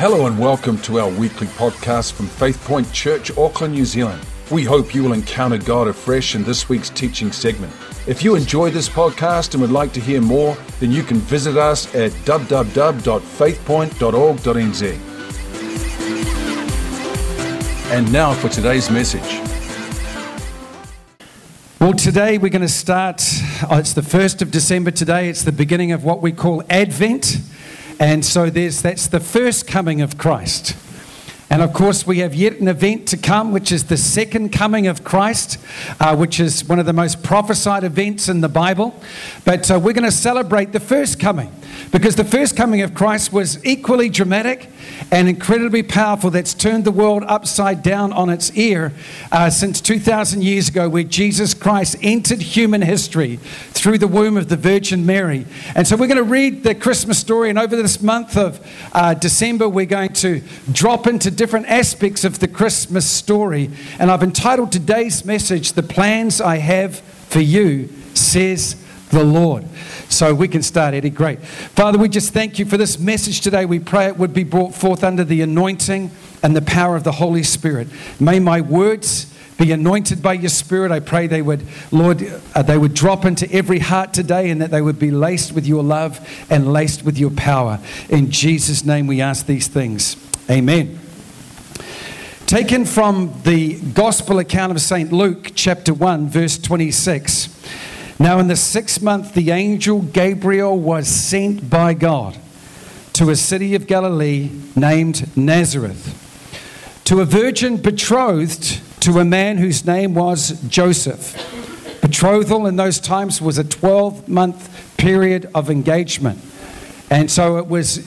Hello and welcome to our weekly podcast from Faith Point Church, Auckland, New Zealand. We hope you will encounter God afresh in this week's teaching segment. If you enjoy this podcast and would like to hear more, then you can visit us at www.faithpoint.org.nz. And now for today's message. Well, today we're going to start. Oh, it's the 1st of December today. It's the beginning of what we call Advent. And so there's, that's the first coming of Christ. And of course, we have yet an event to come, which is the second coming of Christ, uh, which is one of the most prophesied events in the Bible. But uh, we're going to celebrate the first coming because the first coming of Christ was equally dramatic and incredibly powerful that's turned the world upside down on its ear uh, since 2,000 years ago, where Jesus Christ entered human history through the womb of the Virgin Mary. And so we're going to read the Christmas story, and over this month of uh, December, we're going to drop into different aspects of the Christmas story. And I've entitled today's message, The Plans I Have for You, says the Lord. So we can start, Eddie. Great. Father, we just thank you for this message today. We pray it would be brought forth under the anointing and the power of the Holy Spirit. May my words be anointed by your spirit. I pray they would, Lord, uh, they would drop into every heart today and that they would be laced with your love and laced with your power. In Jesus' name we ask these things. Amen. Taken from the gospel account of St. Luke, chapter 1, verse 26. Now, in the sixth month, the angel Gabriel was sent by God to a city of Galilee named Nazareth to a virgin betrothed to a man whose name was Joseph. Betrothal in those times was a 12 month period of engagement. And so it was,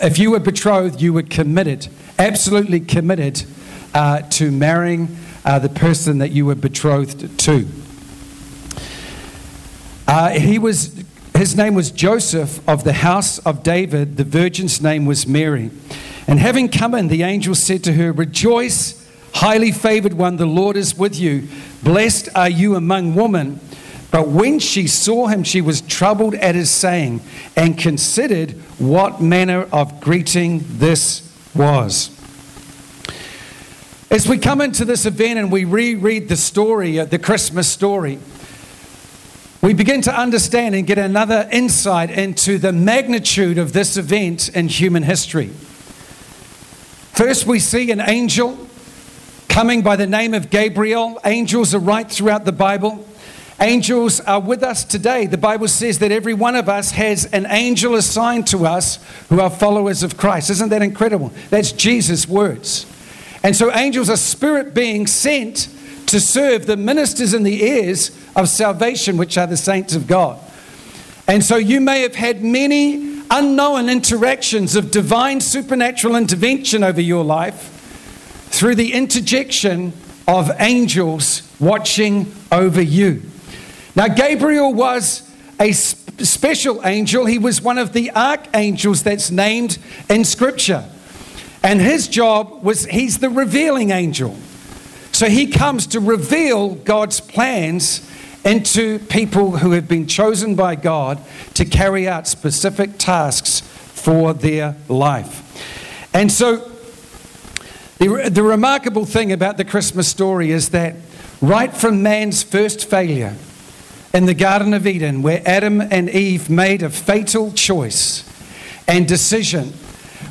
if you were betrothed, you were committed, absolutely committed uh, to marrying uh, the person that you were betrothed to. Uh, he was, his name was Joseph of the house of David. The virgin's name was Mary. And having come in, the angel said to her, Rejoice, highly favored one, the Lord is with you. Blessed are you among women. But when she saw him, she was troubled at his saying and considered what manner of greeting this was. As we come into this event and we reread the story, uh, the Christmas story, we begin to understand and get another insight into the magnitude of this event in human history. First, we see an angel coming by the name of Gabriel. Angels are right throughout the Bible. Angels are with us today. The Bible says that every one of us has an angel assigned to us who are followers of Christ. Isn't that incredible? That's Jesus' words. And so, angels are spirit beings sent to serve the ministers and the heirs of salvation, which are the saints of God. And so you may have had many unknown interactions of divine supernatural intervention over your life through the interjection of angels watching over you. Now, Gabriel was a special angel, he was one of the archangels that's named in Scripture. And his job was he's the revealing angel. So he comes to reveal God's plans into people who have been chosen by God to carry out specific tasks for their life. And so the, the remarkable thing about the Christmas story is that right from man's first failure in the Garden of Eden, where Adam and Eve made a fatal choice and decision,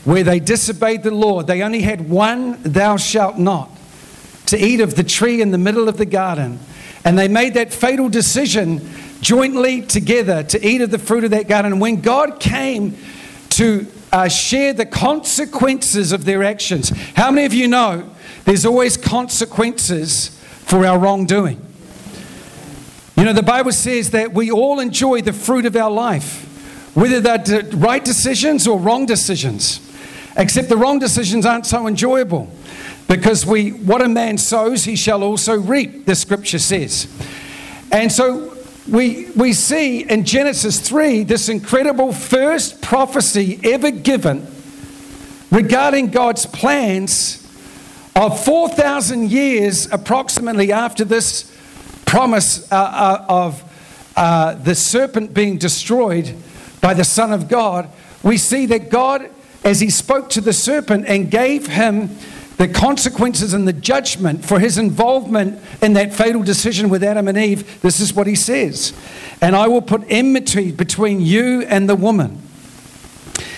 where they disobeyed the Lord, they only had one thou shalt not to eat of the tree in the middle of the garden. And they made that fatal decision jointly together to eat of the fruit of that garden. And when God came to uh, share the consequences of their actions, how many of you know there's always consequences for our wrongdoing? You know, the Bible says that we all enjoy the fruit of our life, whether they're right decisions or wrong decisions, except the wrong decisions aren't so enjoyable. Because we, what a man sows, he shall also reap, the scripture says. And so we, we see in Genesis 3 this incredible first prophecy ever given regarding God's plans of 4,000 years approximately after this promise uh, uh, of uh, the serpent being destroyed by the Son of God. We see that God as he spoke to the serpent and gave him the consequences and the judgment for his involvement in that fatal decision with Adam and Eve, this is what he says And I will put enmity between you and the woman,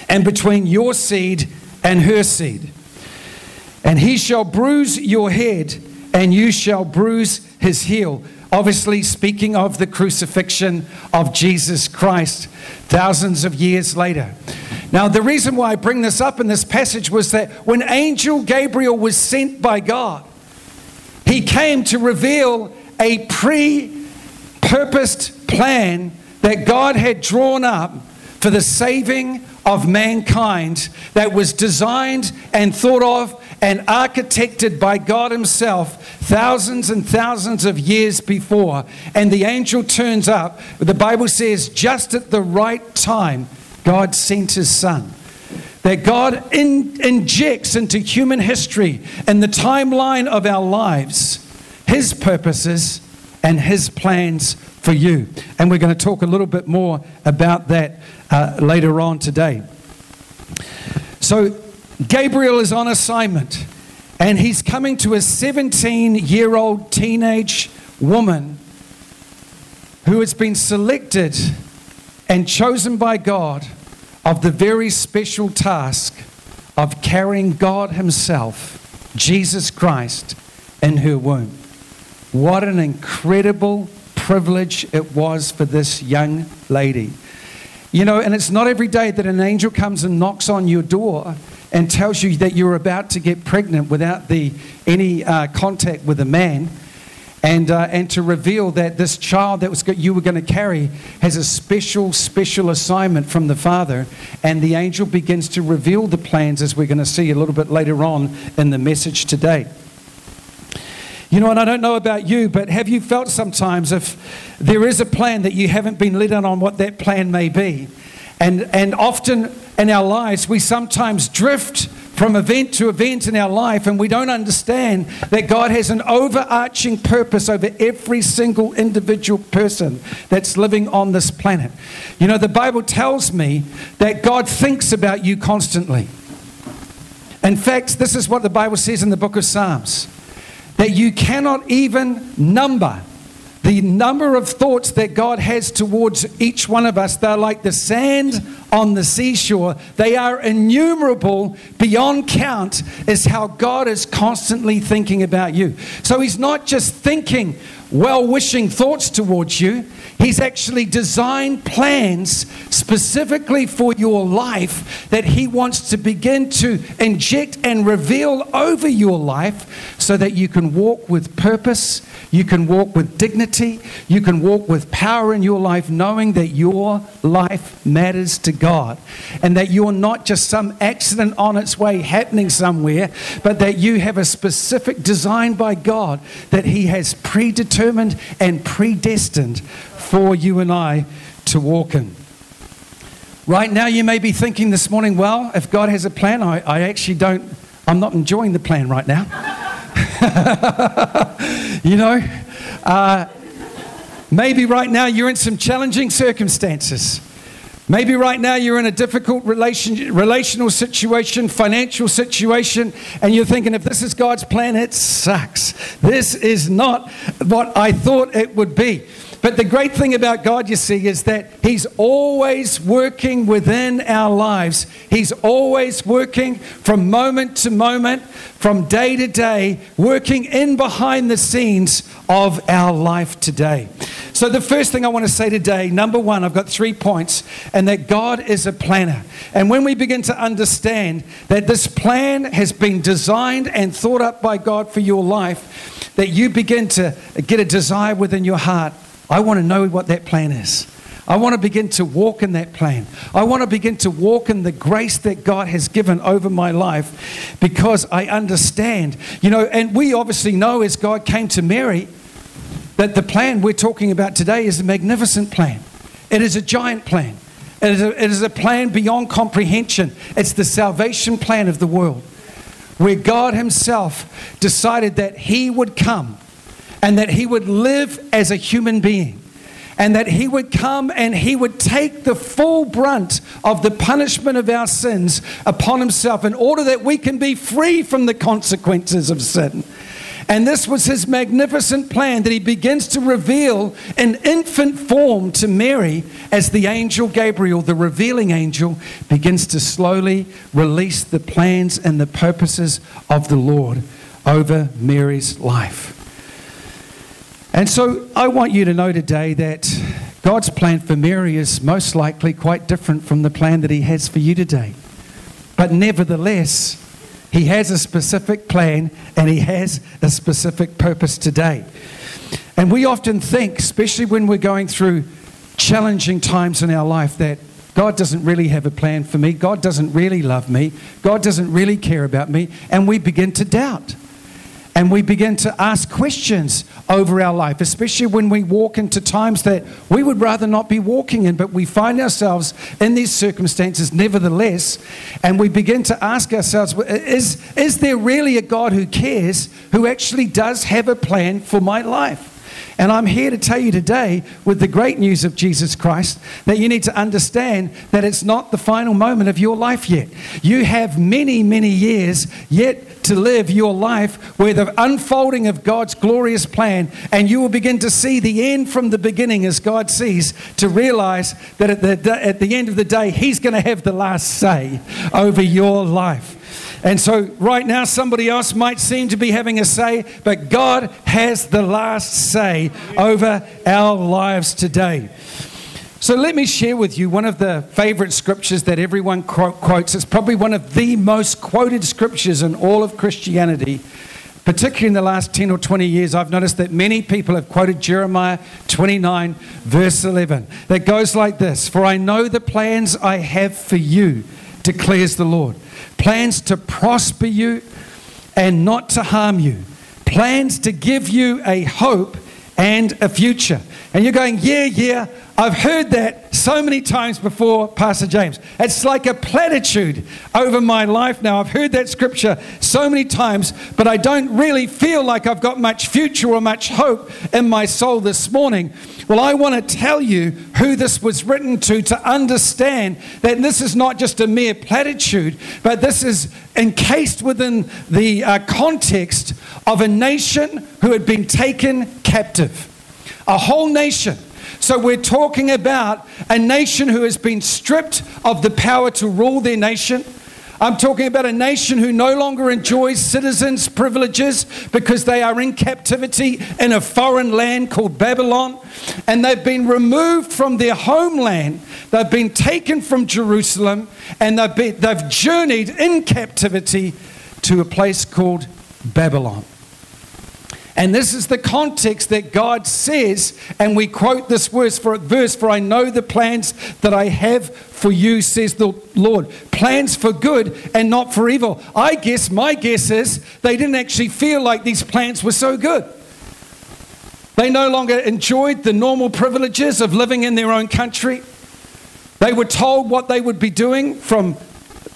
and between your seed and her seed. And he shall bruise your head, and you shall bruise his heel. Obviously, speaking of the crucifixion of Jesus Christ thousands of years later. Now, the reason why I bring this up in this passage was that when angel Gabriel was sent by God, he came to reveal a pre purposed plan that God had drawn up for the saving of mankind that was designed and thought of and architected by God Himself thousands and thousands of years before. And the angel turns up, the Bible says, just at the right time, God sent His Son. That God in, injects into human history and the timeline of our lives His purposes and His plans for you. And we're going to talk a little bit more about that uh, later on today. So, Gabriel is on assignment and he's coming to a 17 year old teenage woman who has been selected and chosen by God of the very special task of carrying God Himself, Jesus Christ, in her womb. What an incredible privilege it was for this young lady. You know, and it's not every day that an angel comes and knocks on your door and tells you that you're about to get pregnant without the, any uh, contact with a man. And, uh, and to reveal that this child that was you were going to carry has a special, special assignment from the Father. And the angel begins to reveal the plans, as we're going to see a little bit later on in the message today. You know, and I don't know about you, but have you felt sometimes if there is a plan that you haven't been led on what that plan may be? And, and often in our lives, we sometimes drift from event to event in our life, and we don't understand that God has an overarching purpose over every single individual person that's living on this planet. You know, the Bible tells me that God thinks about you constantly. In fact, this is what the Bible says in the book of Psalms that you cannot even number the number of thoughts that God has towards each one of us. They're like the sand on the seashore, they are innumerable beyond count, is how God is constantly thinking about you. So He's not just thinking well wishing thoughts towards you. He's actually designed plans specifically for your life that He wants to begin to inject and reveal over your life so that you can walk with purpose, you can walk with dignity, you can walk with power in your life, knowing that your life matters to God. And that you're not just some accident on its way happening somewhere, but that you have a specific design by God that He has predetermined and predestined for you and I to walk in. Right now, you may be thinking this morning, well, if God has a plan, I, I actually don't, I'm not enjoying the plan right now. you know, uh, maybe right now you're in some challenging circumstances. Maybe right now you're in a difficult relation, relational situation, financial situation, and you're thinking, if this is God's plan, it sucks. This is not what I thought it would be. But the great thing about God, you see, is that He's always working within our lives. He's always working from moment to moment, from day to day, working in behind the scenes of our life today. So, the first thing I want to say today, number one, I've got three points, and that God is a planner. And when we begin to understand that this plan has been designed and thought up by God for your life, that you begin to get a desire within your heart I want to know what that plan is. I want to begin to walk in that plan. I want to begin to walk in the grace that God has given over my life because I understand. You know, and we obviously know as God came to Mary that the plan we're talking about today is a magnificent plan. It is a giant plan. It is a, it is a plan beyond comprehension. It's the salvation plan of the world where God Himself decided that He would come and that he would live as a human being and that he would come and he would take the full brunt of the punishment of our sins upon himself in order that we can be free from the consequences of sin. And this was his magnificent plan that he begins to reveal in infant form to Mary as the angel Gabriel, the revealing angel, begins to slowly release the plans and the purposes of the Lord over Mary's life. And so I want you to know today that God's plan for Mary is most likely quite different from the plan that he has for you today. But nevertheless, he has a specific plan and He has a specific purpose today. And we often think, especially when we're going through challenging times in our life, that God doesn't really have a plan for me. God doesn't really love me. God doesn't really care about me. And we begin to doubt and we begin to ask questions over our life, especially when we walk into times that we would rather not be walking in, but we find ourselves in these circumstances nevertheless, and we begin to ask ourselves is, is there really a God who cares, who actually does have a plan for my life? And I'm here to tell you today, with the great news of Jesus Christ, that you need to understand that it's not the final moment of your life yet. You have many, many years yet to live your life where the unfolding of God's glorious plan, and you will begin to see the end from the beginning as God sees, to realize that at the, at the end of the day, He's going to have the last say over your life. And so, right now, somebody else might seem to be having a say, but God has the last say over our lives today. So let me share with you one of the favorite scriptures that everyone quotes. It's probably one of the most quoted scriptures in all of Christianity. Particularly in the last 10 or 20 years, I've noticed that many people have quoted Jeremiah 29, verse 11, that goes like this For I know the plans I have for you, declares the Lord. Plans to prosper you and not to harm you, plans to give you a hope and a future. And you're going, Yeah, yeah, I've heard that so many times before, Pastor James. It's like a platitude over my life now. I've heard that scripture so many times, but I don't really feel like I've got much future or much hope in my soul this morning. Well, I want to tell you who this was written to to understand that this is not just a mere platitude, but this is encased within the uh, context of a nation who had been taken captive. A whole nation so we're talking about a nation who has been stripped of the power to rule their nation. I'm talking about a nation who no longer enjoys citizens' privileges because they are in captivity in a foreign land called Babylon. And they've been removed from their homeland. They've been taken from Jerusalem and they've, been, they've journeyed in captivity to a place called Babylon. And this is the context that God says, and we quote this verse for, verse, for I know the plans that I have for you, says the Lord. Plans for good and not for evil. I guess, my guess is, they didn't actually feel like these plans were so good. They no longer enjoyed the normal privileges of living in their own country. They were told what they would be doing from,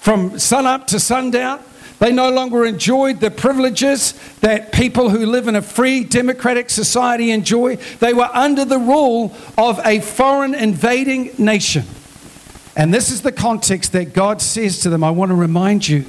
from sun up to sundown. They no longer enjoyed the privileges that people who live in a free democratic society enjoy. They were under the rule of a foreign invading nation. And this is the context that God says to them I want to remind you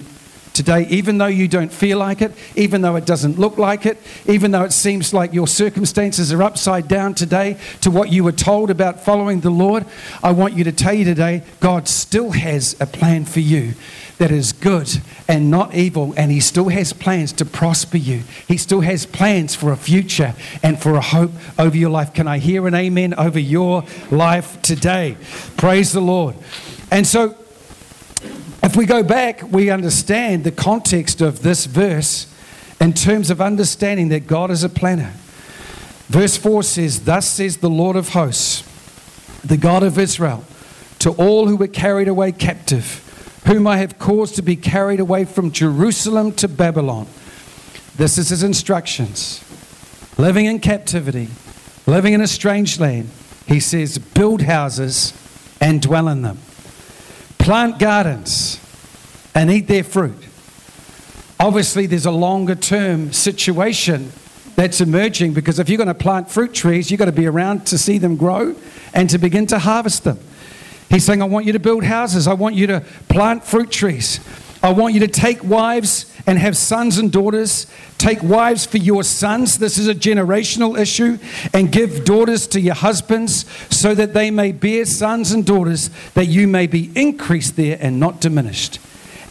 today, even though you don't feel like it, even though it doesn't look like it, even though it seems like your circumstances are upside down today to what you were told about following the Lord, I want you to tell you today God still has a plan for you that is good and not evil, and He still has plans to prosper you. He still has plans for a future and for a hope over your life. Can I hear an amen over your life today? Praise the Lord. And so, if we go back, we understand the context of this verse in terms of understanding that God is a planner. Verse 4 says, Thus says the Lord of hosts, the God of Israel, to all who were carried away captive whom I have caused to be carried away from Jerusalem to Babylon. This is his instructions. Living in captivity, living in a strange land, he says, build houses and dwell in them, plant gardens and eat their fruit. Obviously, there's a longer term situation that's emerging because if you're going to plant fruit trees, you've got to be around to see them grow and to begin to harvest them. He's saying, I want you to build houses, I want you to plant fruit trees. I want you to take wives and have sons and daughters. Take wives for your sons. This is a generational issue. And give daughters to your husbands so that they may bear sons and daughters, that you may be increased there and not diminished.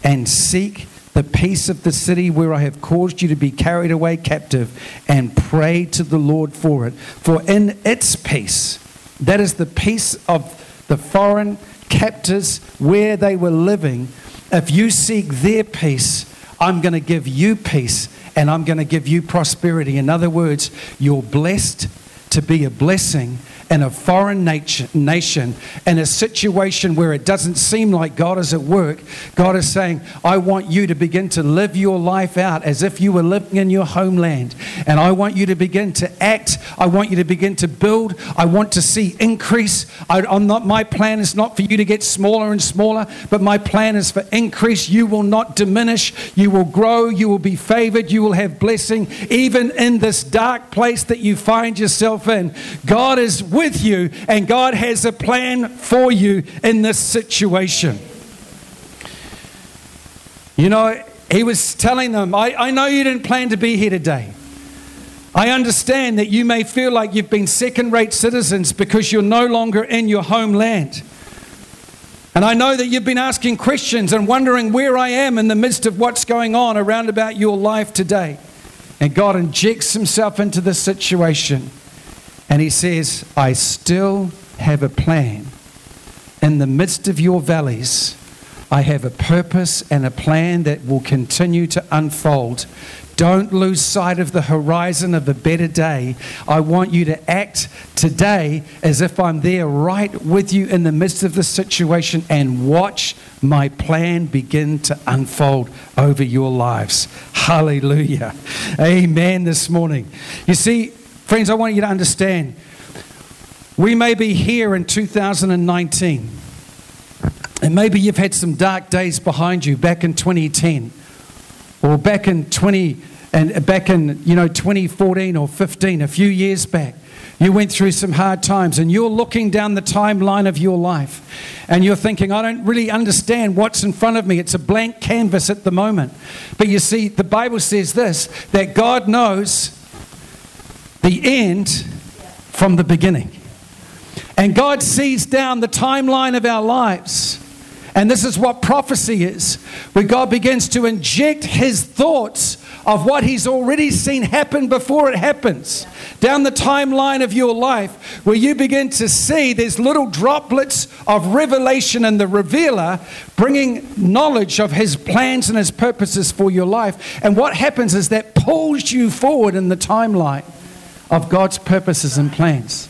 And seek the peace of the city where I have caused you to be carried away captive, and pray to the Lord for it. For in its peace, that is the peace of the foreign captors where they were living if you seek their peace, I'm going to give you peace and I'm going to give you prosperity. In other words, you're blessed to be a blessing in a foreign nation, in a situation where it doesn't seem like God is at work, God is saying, I want you to begin to live your life out as if you were living in your homeland. And I want you to begin to act. I want you to begin to build. I want to see increase. I, am not, my plan is not for you to get smaller and smaller, but my plan is for increase. You will not diminish. You will grow. You will be favored. You will have blessing, even in this dark place that you find yourself in. God is with you, and God has a plan for you in this situation. You know, he was telling them, I, I know you didn't plan to be here today. I understand that you may feel like you've been second rate citizens because you're no longer in your homeland. And I know that you've been asking questions and wondering where I am in the midst of what's going on around about your life today. And God injects Himself into this situation. And he says, I still have a plan. In the midst of your valleys, I have a purpose and a plan that will continue to unfold. Don't lose sight of the horizon of a better day. I want you to act today as if I'm there right with you in the midst of the situation and watch my plan begin to unfold over your lives. Hallelujah. Amen this morning. You see, Friends, I want you to understand we may be here in 2019, and maybe you've had some dark days behind you back in 2010 or back in 20 and back in you know 2014 or 15 a few years back you went through some hard times and you're looking down the timeline of your life and you're thinking i don't really understand what's in front of me. It's a blank canvas at the moment. But you see the bible says this that god knows the end from the beginning. And God sees down the timeline of our lives. And this is what prophecy is, where God begins to inject his thoughts of what he's already seen happen before it happens down the timeline of your life, where you begin to see there's little droplets of revelation and the revealer bringing knowledge of his plans and his purposes for your life. And what happens is that pulls you forward in the timeline of God's purposes and plans.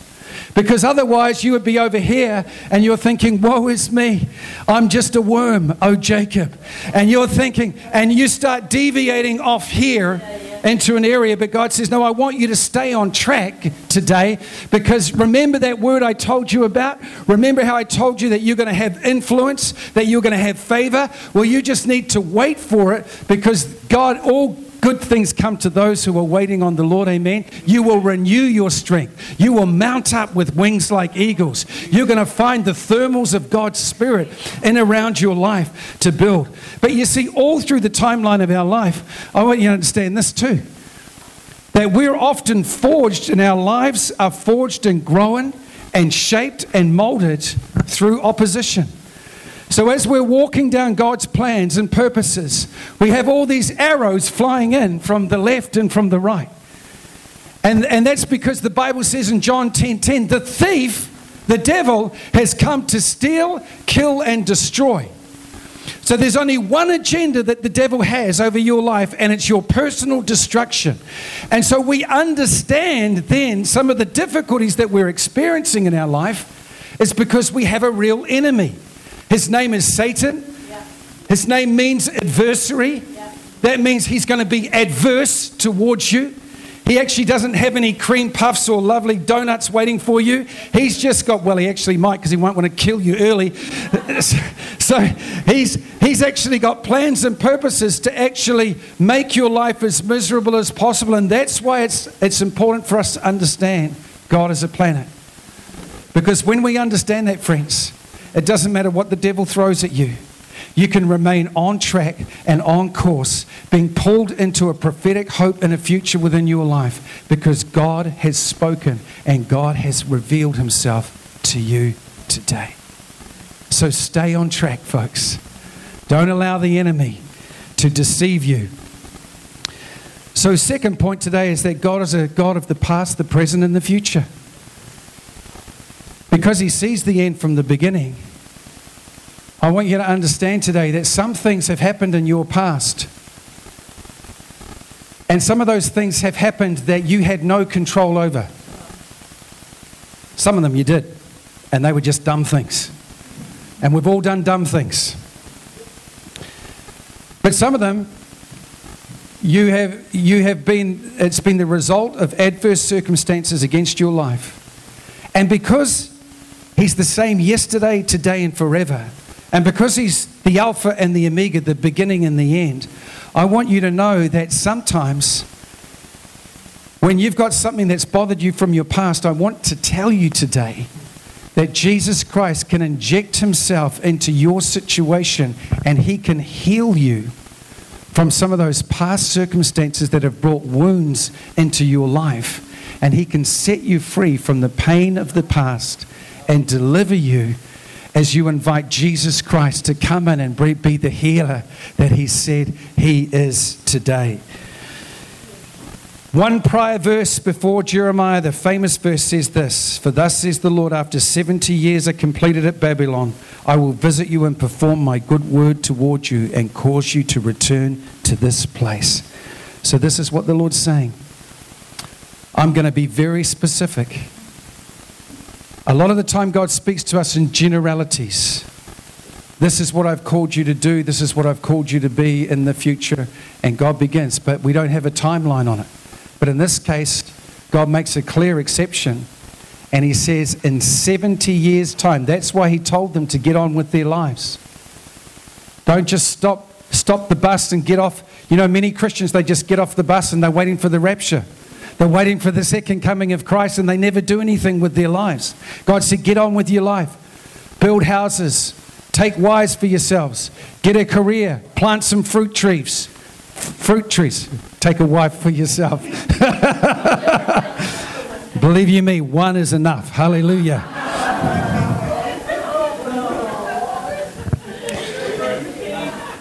Because otherwise, you would be over here and you're thinking, Woe is me. I'm just a worm, oh Jacob. And you're thinking, and you start deviating off here into an area. But God says, No, I want you to stay on track today because remember that word I told you about? Remember how I told you that you're going to have influence, that you're going to have favor? Well, you just need to wait for it because God, all Good things come to those who are waiting on the Lord. Amen. You will renew your strength. You will mount up with wings like eagles. You're going to find the thermals of God's Spirit in around your life to build. But you see, all through the timeline of our life, I want you to understand this too that we're often forged and our lives, are forged and grown and shaped and molded through opposition. So, as we're walking down God's plans and purposes, we have all these arrows flying in from the left and from the right. And, and that's because the Bible says in John 10 10, the thief, the devil, has come to steal, kill, and destroy. So there's only one agenda that the devil has over your life, and it's your personal destruction. And so we understand then some of the difficulties that we're experiencing in our life is because we have a real enemy. His name is Satan. His name means adversary. That means he's going to be adverse towards you. He actually doesn't have any cream puffs or lovely donuts waiting for you. He's just got, well, he actually might because he won't want to kill you early. So he's, he's actually got plans and purposes to actually make your life as miserable as possible. And that's why it's, it's important for us to understand God as a planet. Because when we understand that, friends, it doesn't matter what the devil throws at you. You can remain on track and on course, being pulled into a prophetic hope and a future within your life because God has spoken and God has revealed himself to you today. So stay on track, folks. Don't allow the enemy to deceive you. So, second point today is that God is a God of the past, the present, and the future. Because He sees the end from the beginning, I want you to understand today that some things have happened in your past. And some of those things have happened that you had no control over. Some of them you did, and they were just dumb things. And we've all done dumb things. But some of them, you have, you have been, it's been the result of adverse circumstances against your life. And because He's the same yesterday, today, and forever, and because He's the Alpha and the Omega, the beginning and the end, I want you to know that sometimes when you've got something that's bothered you from your past, I want to tell you today that Jesus Christ can inject himself into your situation and he can heal you from some of those past circumstances that have brought wounds into your life. And he can set you free from the pain of the past and deliver you as you invite Jesus Christ to come in and be the healer that he said he is today. One prior verse before Jeremiah, the famous verse says this For thus says the Lord, after 70 years are completed at Babylon, I will visit you and perform my good word toward you and cause you to return to this place. So, this is what the Lord's saying. I'm going to be very specific. A lot of the time, God speaks to us in generalities. This is what I've called you to do. This is what I've called you to be in the future. And God begins, but we don't have a timeline on it. But in this case, God makes a clear exception. And he says, in 70 years' time, that's why he told them to get on with their lives. Don't just stop, stop the bus and get off. You know, many Christians, they just get off the bus and they're waiting for the rapture. They're waiting for the second coming of Christ and they never do anything with their lives. God said, get on with your life. Build houses. Take wives for yourselves. Get a career. Plant some fruit trees fruit trees. Take a wife for yourself. Believe you me, one is enough. Hallelujah.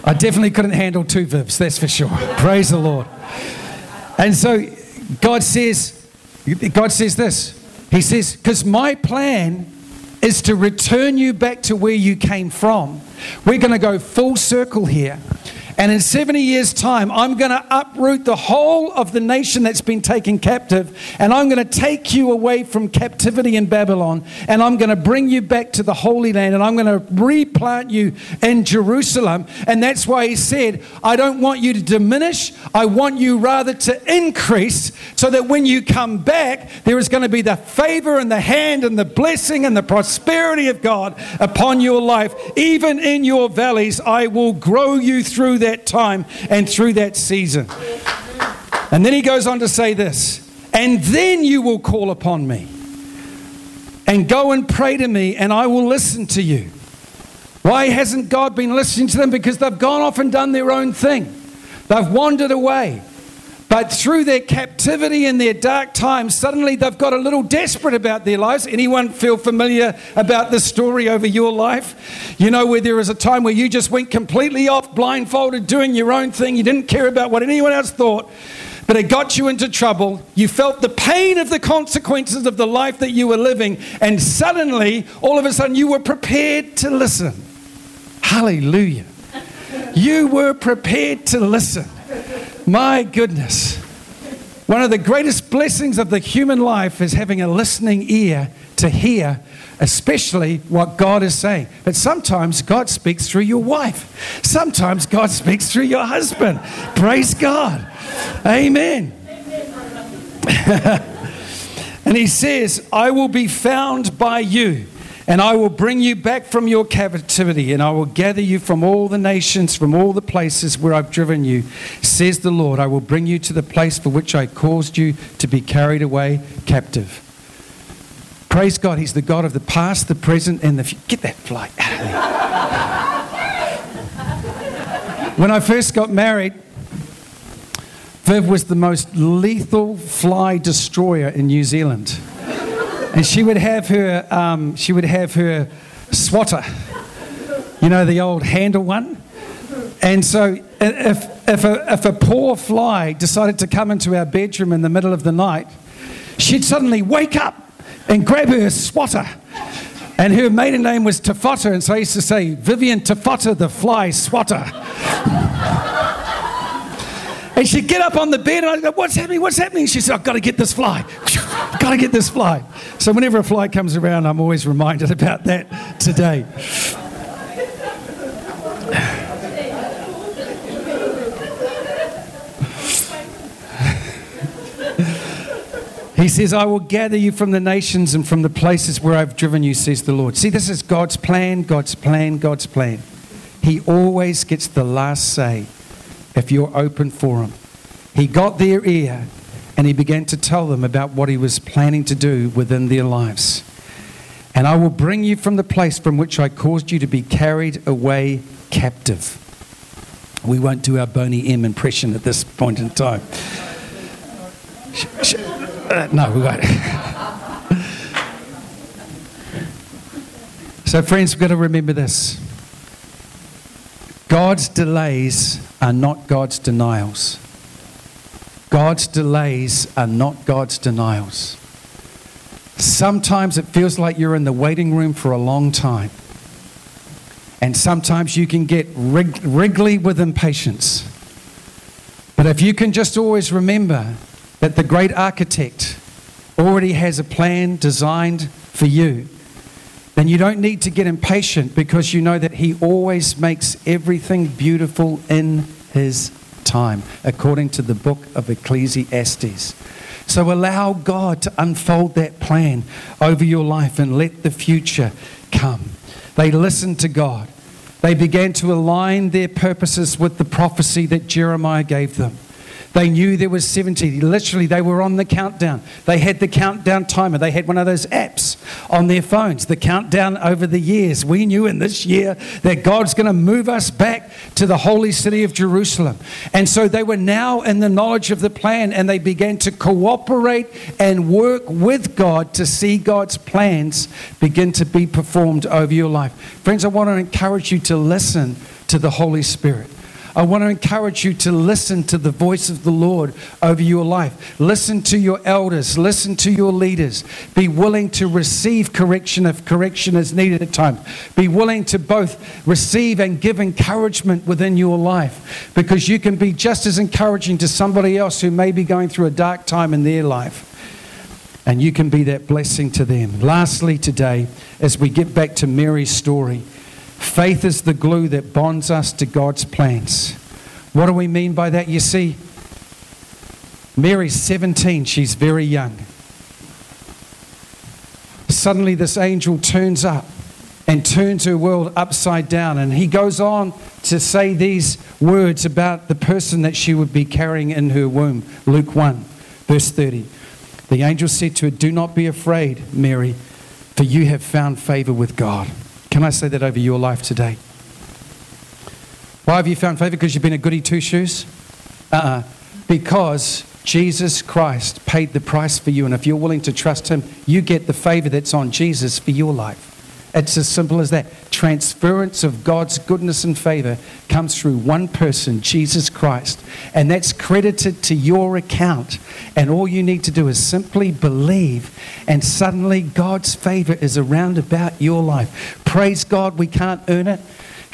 I definitely couldn't handle two Vivs, that's for sure. Praise the Lord. And so God says, God says this. He says, because my plan is to return you back to where you came from. We're going to go full circle here. And in 70 years' time, I'm going to uproot the whole of the nation that's been taken captive, and I'm going to take you away from captivity in Babylon, and I'm going to bring you back to the Holy Land, and I'm going to replant you in Jerusalem. And that's why he said, I don't want you to diminish, I want you rather to increase, so that when you come back, there is going to be the favor and the hand and the blessing and the prosperity of God upon your life. Even in your valleys, I will grow you through that time and through that season. And then he goes on to say this and then you will call upon me and go and pray to me, and I will listen to you. Why hasn't God been listening to them? Because they've gone off and done their own thing, they've wandered away. But through their captivity and their dark times, suddenly they've got a little desperate about their lives. Anyone feel familiar about this story over your life? You know, where there was a time where you just went completely off, blindfolded, doing your own thing. You didn't care about what anyone else thought, but it got you into trouble. You felt the pain of the consequences of the life that you were living, and suddenly, all of a sudden, you were prepared to listen. Hallelujah. You were prepared to listen. My goodness. One of the greatest blessings of the human life is having a listening ear to hear, especially what God is saying. But sometimes God speaks through your wife, sometimes God speaks through your husband. Praise God. Amen. and he says, I will be found by you. And I will bring you back from your captivity, and I will gather you from all the nations, from all the places where I've driven you, says the Lord. I will bring you to the place for which I caused you to be carried away captive. Praise God, He's the God of the past, the present, and the future. Get that fly out of there. when I first got married, Viv was the most lethal fly destroyer in New Zealand and she would have her um, she would have her swatter, you know, the old handle one. And so if, if, a, if a poor fly decided to come into our bedroom in the middle of the night, she'd suddenly wake up and grab her swatter. And her maiden name was Tafota, and so I used to say, Vivian Tafota, the fly swatter. And she'd get up on the bed and I'd go, What's happening? What's happening? She said, I've got to get this fly. I've got to get this fly. So whenever a fly comes around, I'm always reminded about that today. He says, I will gather you from the nations and from the places where I've driven you, says the Lord. See, this is God's plan, God's plan, God's plan. He always gets the last say if you're open for Him. He got their ear and He began to tell them about what He was planning to do within their lives. And I will bring you from the place from which I caused you to be carried away captive. We won't do our Boney M impression at this point in time. Uh, no, we won't. so, friends, we've got to remember this God's delays are not God's denials. God's delays are not God's denials. Sometimes it feels like you're in the waiting room for a long time. And sometimes you can get rig- wriggly with impatience. But if you can just always remember that the great architect already has a plan designed for you, then you don't need to get impatient because you know that He always makes everything beautiful in His time, according to the book of Ecclesiastes. So allow God to unfold that plan over your life and let the future come. They listened to God. They began to align their purposes with the prophecy that Jeremiah gave them. They knew there was 70. Literally, they were on the countdown. They had the countdown timer. They had one of those apps on their phones, the countdown over the years. We knew in this year that God's going to move us back to the holy city of Jerusalem. And so they were now in the knowledge of the plan and they began to cooperate and work with God to see God's plans begin to be performed over your life. Friends, I want to encourage you to listen to the Holy Spirit. I want to encourage you to listen to the voice of the Lord over your life. Listen to your elders, listen to your leaders. Be willing to receive correction if correction is needed at times. Be willing to both receive and give encouragement within your life because you can be just as encouraging to somebody else who may be going through a dark time in their life. And you can be that blessing to them. Lastly, today, as we get back to Mary's story, Faith is the glue that bonds us to God's plans. What do we mean by that? You see, Mary's 17, she's very young. Suddenly, this angel turns up and turns her world upside down. And he goes on to say these words about the person that she would be carrying in her womb. Luke 1, verse 30. The angel said to her, Do not be afraid, Mary, for you have found favor with God. Can I say that over your life today? Why have you found favor? Because you've been a goody two shoes? Uh uh-uh. Because Jesus Christ paid the price for you. And if you're willing to trust Him, you get the favor that's on Jesus for your life. It's as simple as that. Transference of God's goodness and favor comes through one person, Jesus Christ. And that's credited to your account. And all you need to do is simply believe, and suddenly God's favor is around about your life. Praise God, we can't earn it.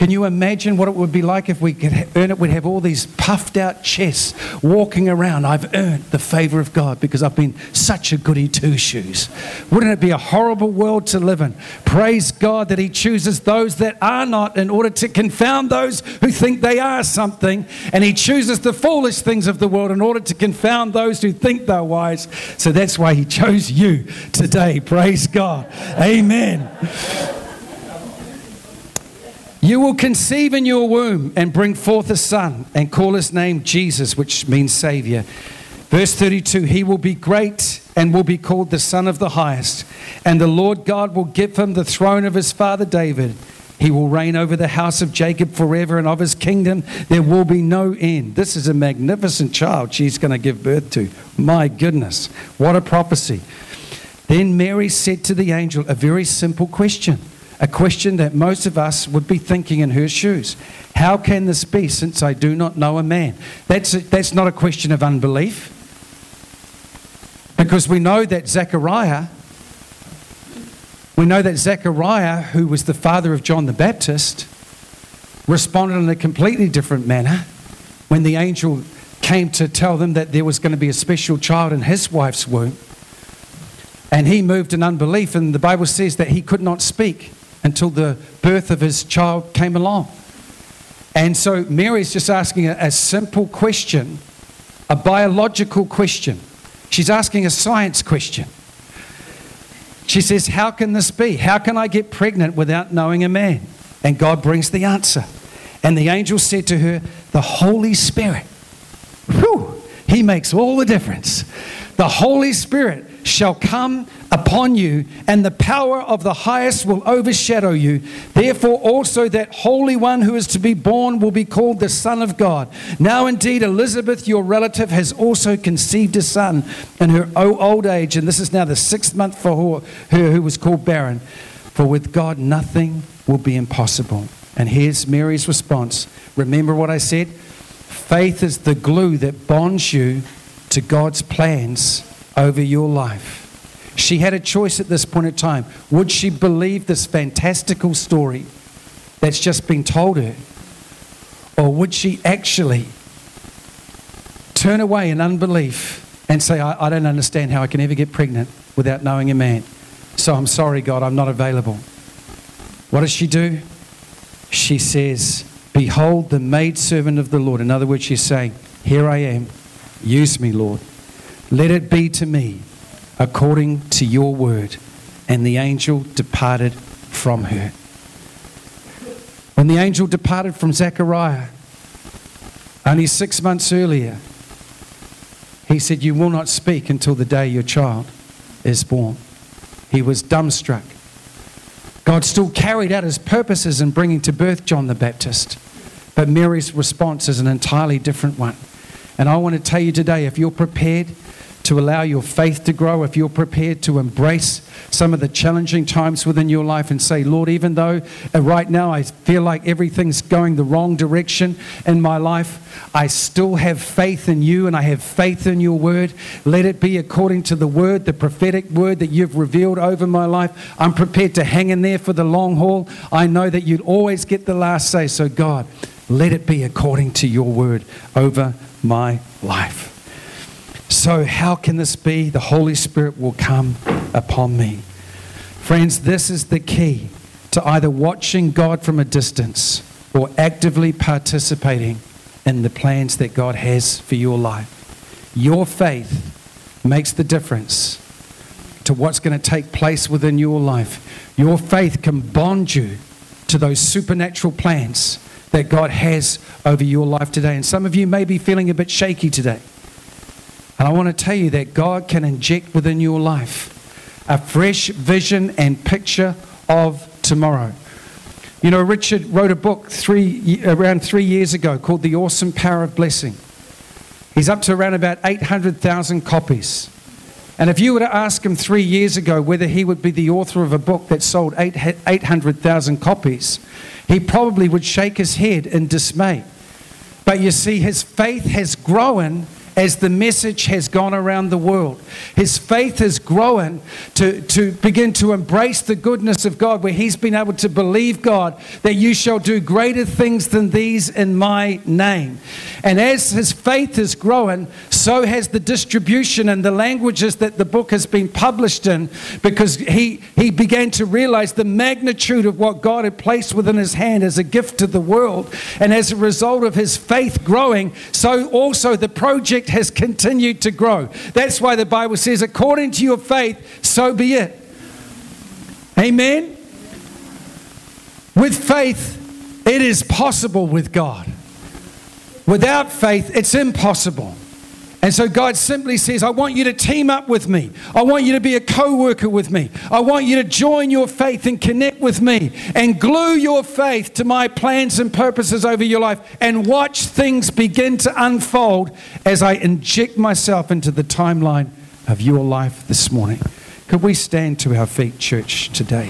Can you imagine what it would be like if we could earn it? We'd have all these puffed out chests walking around. I've earned the favor of God because I've been such a goody two shoes. Wouldn't it be a horrible world to live in? Praise God that He chooses those that are not in order to confound those who think they are something. And He chooses the foolish things of the world in order to confound those who think they're wise. So that's why He chose you today. Praise God. Amen. You will conceive in your womb and bring forth a son and call his name Jesus, which means Savior. Verse 32 He will be great and will be called the Son of the Highest. And the Lord God will give him the throne of his father David. He will reign over the house of Jacob forever, and of his kingdom there will be no end. This is a magnificent child she's going to give birth to. My goodness, what a prophecy. Then Mary said to the angel a very simple question a question that most of us would be thinking in her shoes. How can this be since I do not know a man? That's, a, that's not a question of unbelief. Because we know that Zechariah, we know that Zechariah, who was the father of John the Baptist, responded in a completely different manner when the angel came to tell them that there was going to be a special child in his wife's womb. And he moved in unbelief, and the Bible says that he could not speak until the birth of his child came along. And so Mary's just asking a, a simple question, a biological question. She's asking a science question. She says, How can this be? How can I get pregnant without knowing a man? And God brings the answer. And the angel said to her, The Holy Spirit. Whew, he makes all the difference. The Holy Spirit shall come upon you, and the power of the highest will overshadow you. Therefore, also that Holy One who is to be born will be called the Son of God. Now, indeed, Elizabeth, your relative, has also conceived a son in her old age, and this is now the sixth month for her who was called barren. For with God, nothing will be impossible. And here's Mary's response Remember what I said? Faith is the glue that bonds you to God's plans over your life. She had a choice at this point in time. Would she believe this fantastical story that's just been told her? Or would she actually turn away in unbelief and say, I, I don't understand how I can ever get pregnant without knowing a man? So I'm sorry, God, I'm not available. What does she do? She says, Behold, the maidservant of the Lord. In other words, she's saying, Here I am. Use me, Lord. Let it be to me according to your word. And the angel departed from her. When the angel departed from Zechariah, only six months earlier, he said, You will not speak until the day your child is born. He was dumbstruck. God still carried out his purposes in bringing to birth John the Baptist, but Mary's response is an entirely different one. And I want to tell you today if you're prepared to allow your faith to grow, if you're prepared to embrace some of the challenging times within your life and say, Lord, even though uh, right now I feel like everything's going the wrong direction in my life, I still have faith in you and I have faith in your word. Let it be according to the word, the prophetic word that you've revealed over my life. I'm prepared to hang in there for the long haul. I know that you'd always get the last say. So, God, let it be according to your word over my life. So, how can this be? The Holy Spirit will come upon me. Friends, this is the key to either watching God from a distance or actively participating in the plans that God has for your life. Your faith makes the difference to what's going to take place within your life. Your faith can bond you to those supernatural plans that God has over your life today. And some of you may be feeling a bit shaky today. And I want to tell you that God can inject within your life a fresh vision and picture of tomorrow. You know, Richard wrote a book three, around three years ago called The Awesome Power of Blessing. He's up to around about 800,000 copies. And if you were to ask him three years ago whether he would be the author of a book that sold 800,000 copies, he probably would shake his head in dismay. But you see, his faith has grown as the message has gone around the world. His faith has grown to, to begin to embrace the goodness of God, where he's been able to believe God that you shall do greater things than these in my name. And as his faith has grown, so has the distribution and the languages that the book has been published in, because he, he began to realize the magnitude of what God had placed within his hand as a gift to the world. And as a result of his faith growing, so also the project has continued to grow. That's why the Bible says, according to your faith, so be it. Amen. With faith, it is possible with God. Without faith, it's impossible. And so God simply says, I want you to team up with me. I want you to be a co worker with me. I want you to join your faith and connect with me and glue your faith to my plans and purposes over your life and watch things begin to unfold as I inject myself into the timeline of your life this morning. Could we stand to our feet, church, today?